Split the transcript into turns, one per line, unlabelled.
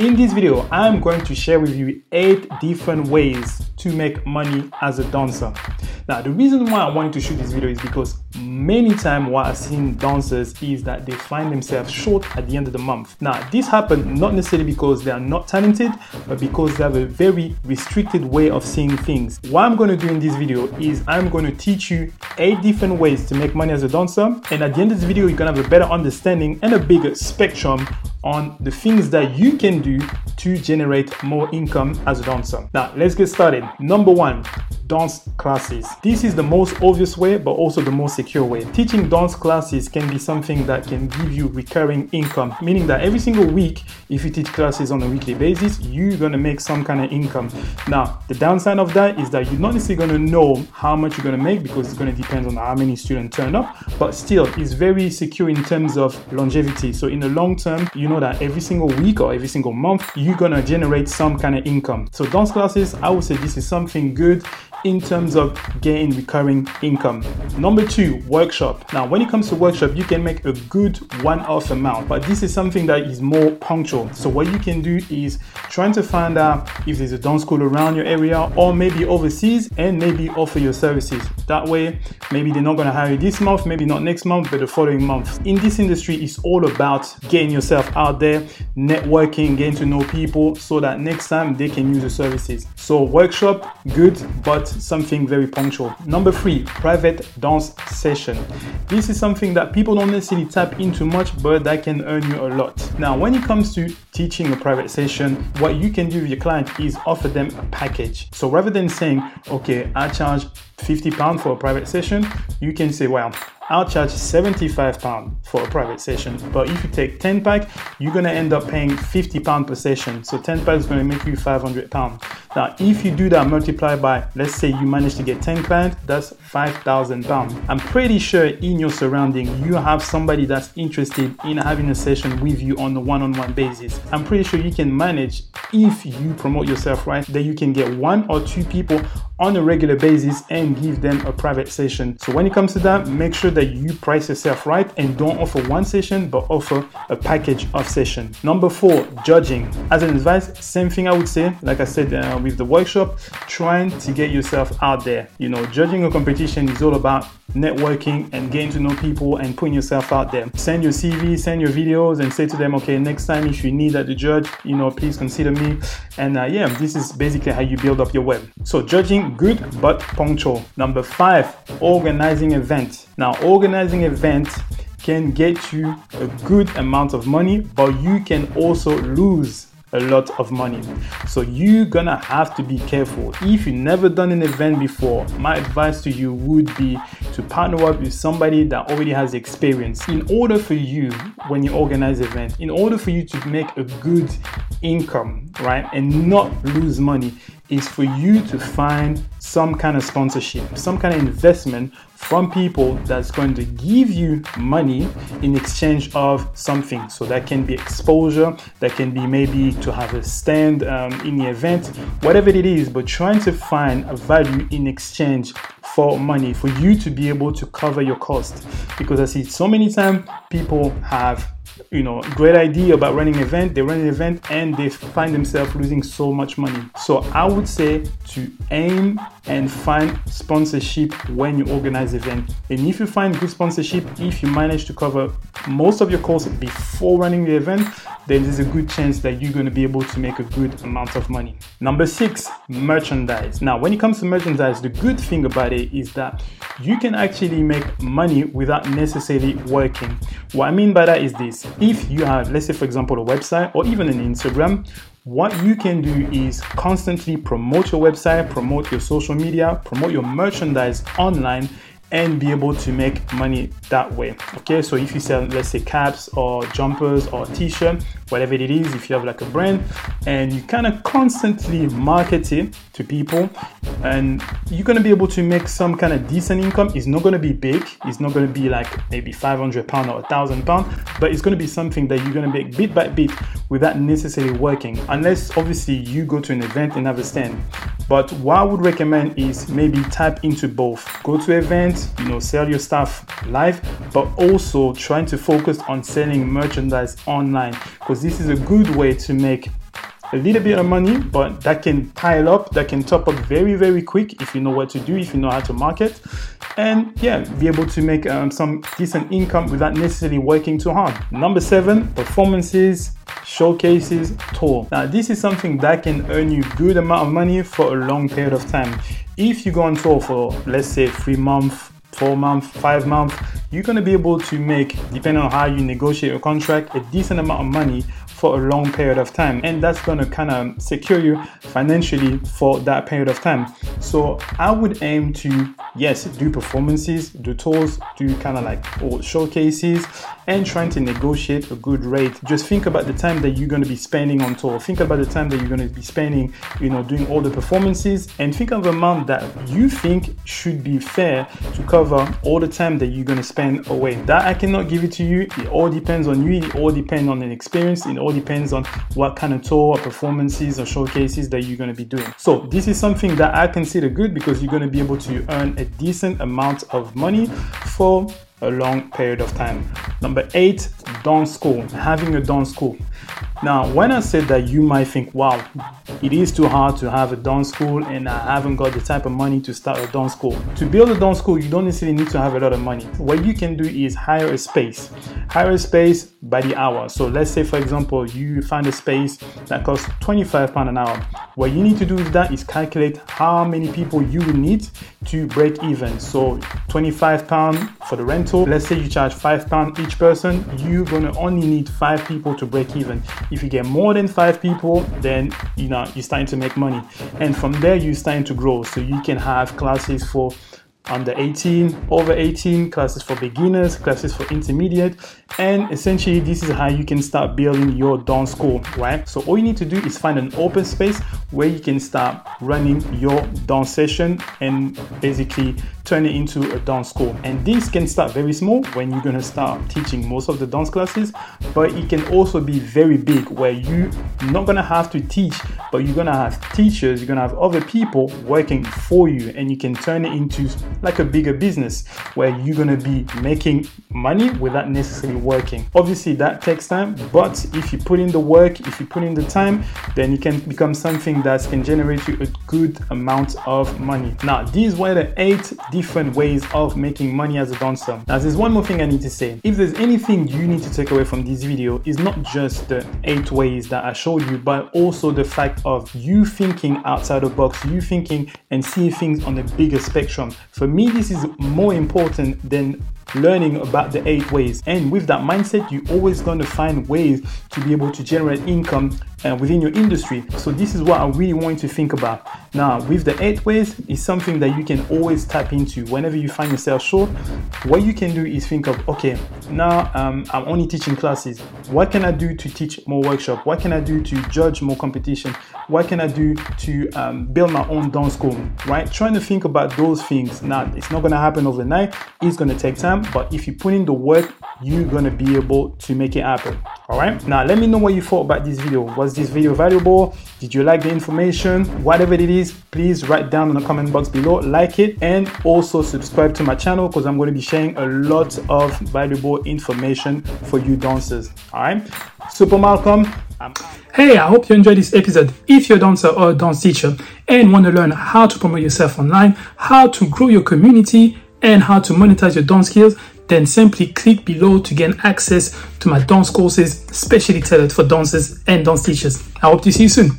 In this video, I'm going to share with you eight different ways to make money as a dancer. Now, the reason why I wanted to shoot this video is because many times what I've seen dancers is that they find themselves short at the end of the month. Now, this happened not necessarily because they are not talented, but because they have a very restricted way of seeing things. What I'm going to do in this video is I'm going to teach you eight different ways to make money as a dancer. And at the end of this video, you're going to have a better understanding and a bigger spectrum on the things that you can do to generate more income as a dancer. Now, let's get started. Number one, dance classes. This is the most obvious way, but also the most secure way. Teaching dance classes can be something that can give you recurring income, meaning that every single week, if you teach classes on a weekly basis, you're gonna make some kind of income. Now, the downside of that is that you're not necessarily gonna know how much you're gonna make because it's gonna depend on how many students turn up, but still, it's very secure in terms of longevity. So, in the long term, you know that every single week or every single month, you're gonna generate some kind of income. So, dance classes, I would say this is something good in terms of getting recurring income. Number two, workshop. Now, when it comes to workshop, you can make a good one-off amount, but this is something that is more punctual. So what you can do is trying to find out if there's a dance school around your area or maybe overseas and maybe offer your services. That way, maybe they're not gonna hire you this month, maybe not next month, but the following month. In this industry, it's all about getting yourself out there, networking, getting to know people so that next time they can use your services. So workshop, good, but something very punctual. Number three, private dance session. This is something that people don't necessarily tap into much, but that can earn you a lot. Now, when it comes to teaching a private session, what you can do with your client is offer them a package. So rather than saying, okay, I charge 50 pounds for a private session, you can say, well, I'll charge 75 pound for a private session. But if you take 10 pack, you're gonna end up paying 50 pound per session. So 10 pack is gonna make you 500 pound. Now, if you do that multiply by, let's say you manage to get 10 clients, that's 5,000 pounds. I'm pretty sure in your surrounding, you have somebody that's interested in having a session with you on a one-on-one basis. I'm pretty sure you can manage if you promote yourself right, that you can get one or two people on a regular basis and give them a private session. So when it comes to that, make sure that you price yourself right and don't offer one session, but offer a package of session. Number four, judging. As an advice, same thing I would say, like I said uh, with the workshop, trying to get yourself out there. You know, judging a competition is all about networking and getting to know people and putting yourself out there. Send your CV, send your videos, and say to them, okay, next time if you need that to judge, you know, please consider me. And uh, yeah, this is basically how you build up your web. So judging, good but punctual. Number five, organizing events. Now, organizing events can get you a good amount of money, but you can also lose a lot of money. So you're gonna have to be careful. If you've never done an event before, my advice to you would be to partner up with somebody that already has experience. In order for you, when you organize event, in order for you to make a good income, right, and not lose money, is for you to find some kind of sponsorship, some kind of investment from people that's going to give you money in exchange of something. So that can be exposure, that can be maybe to have a stand um, in the event, whatever it is, but trying to find a value in exchange for money for you to be able to cover your cost. Because I see so many times people have you know great idea about running an event. They run an event and they find themselves losing so much money. So i would say to aim and find sponsorship when you organize event. And if you find good sponsorship if you manage to cover most of your costs before running the event then there's a good chance that you're going to be able to make a good amount of money. Number six merchandise. Now when it comes to merchandise the good thing about it is that you can actually make money without necessarily working. What i mean by that is this if you have, let's say, for example, a website or even an Instagram, what you can do is constantly promote your website, promote your social media, promote your merchandise online and be able to make money that way. Okay, so if you sell, let's say, caps or jumpers or t-shirt, whatever it is, if you have like a brand and you kind of constantly market it to people, and you're gonna be able to make some kind of decent income. It's not gonna be big. It's not gonna be like maybe 500 pound or a thousand pound, but it's gonna be something that you're gonna make bit by bit without necessarily working, unless obviously you go to an event and have a stand. But what I would recommend is maybe tap into both. Go to events, you know, sell your stuff live, but also trying to focus on selling merchandise online because this is a good way to make a little bit of money, but that can pile up, that can top up very, very quick if you know what to do, if you know how to market, and yeah, be able to make um, some decent income without necessarily working too hard. Number seven, performances, showcases, tour. Now, this is something that can earn you good amount of money for a long period of time. If you go on tour for, let's say, three months, four months, five months, you're going to be able to make, depending on how you negotiate your contract, a decent amount of money for a long period of time. And that's going to kind of secure you financially for that period of time. So I would aim to, yes, do performances, do tours, do kind of like showcases, and trying to negotiate a good rate. Just think about the time that you're going to be spending on tour. Think about the time that you're going to be spending, you know, doing all the performances, and think of the amount that you think should be fair to cover all the time that you're going to spend away. That I cannot give it to you. It all depends on you. It all depends on an experience. It all all depends on what kind of tour or performances or showcases that you're going to be doing. So this is something that I consider good because you're going to be able to earn a decent amount of money for a long period of time. Number eight, dance school. Having a dance school. Now, when I said that, you might think, wow, it is too hard to have a dance school and I haven't got the type of money to start a dance school. To build a dance school, you don't necessarily need to have a lot of money. What you can do is hire a space. Hire a space by the hour. So let's say, for example, you find a space that costs 25 pounds an hour. What you need to do with that is calculate how many people you will need to break even. So 25 pound for the rental. Let's say you charge five pound each person. You're gonna only need five people to break even. If you get more than five people, then you know you're starting to make money. And from there, you're starting to grow. So you can have classes for under 18, over 18, classes for beginners, classes for intermediate, and essentially this is how you can start building your dance school, right? So all you need to do is find an open space where you can start running your dance session and basically turn it into a dance school. And this can start very small when you're gonna start teaching most of the dance classes, but it can also be very big where you're not gonna have to teach, but you're gonna have teachers, you're gonna have other people working for you, and you can turn it into like a bigger business where you're to be making money without necessarily working. Obviously, that takes time, but if you put in the work, if you put in the time, then it can become something that can generate you a good amount of money. Now, these were the eight different ways of making money as a dancer. Now, there's one more thing I need to say. If there's anything you need to take away from this video, is not just the eight ways that I showed you, but also the fact of you thinking outside the box, you thinking and seeing things on a bigger spectrum. For me, this is more important than learning about the eight ways. And with that mindset, you're always going to find ways to be able to generate income uh, within your industry. So this is what I really want you to think about. Now, with the eight ways, is something that you can always tap into whenever you find yourself short. What you can do is think of, okay, now um, I'm only teaching classes. What can I do to teach more workshop? What can I do to judge more competition? What can I do to um, build my own dance school? Right? Trying to think about those things. Now, it's not going to happen overnight. It's going to take time, but if you put in the work, you're to be able to make it happen. All right. Now, let me know what you thought about this video. Was this video valuable? Did you like the information? Whatever it is, please write down in the comment box below, like it, and also subscribe to my channel because I'm going to be sharing a lot of valuable information for you dancers. All right. Super Malcolm. Hey, I hope you enjoyed this episode. If you're a dancer or a dance teacher and want to learn how to promote yourself online, how to grow your community, and how to monetize your dance skills, then simply click below to gain access to my dance courses, specially tailored for dancers and dance teachers. I hope to see you soon.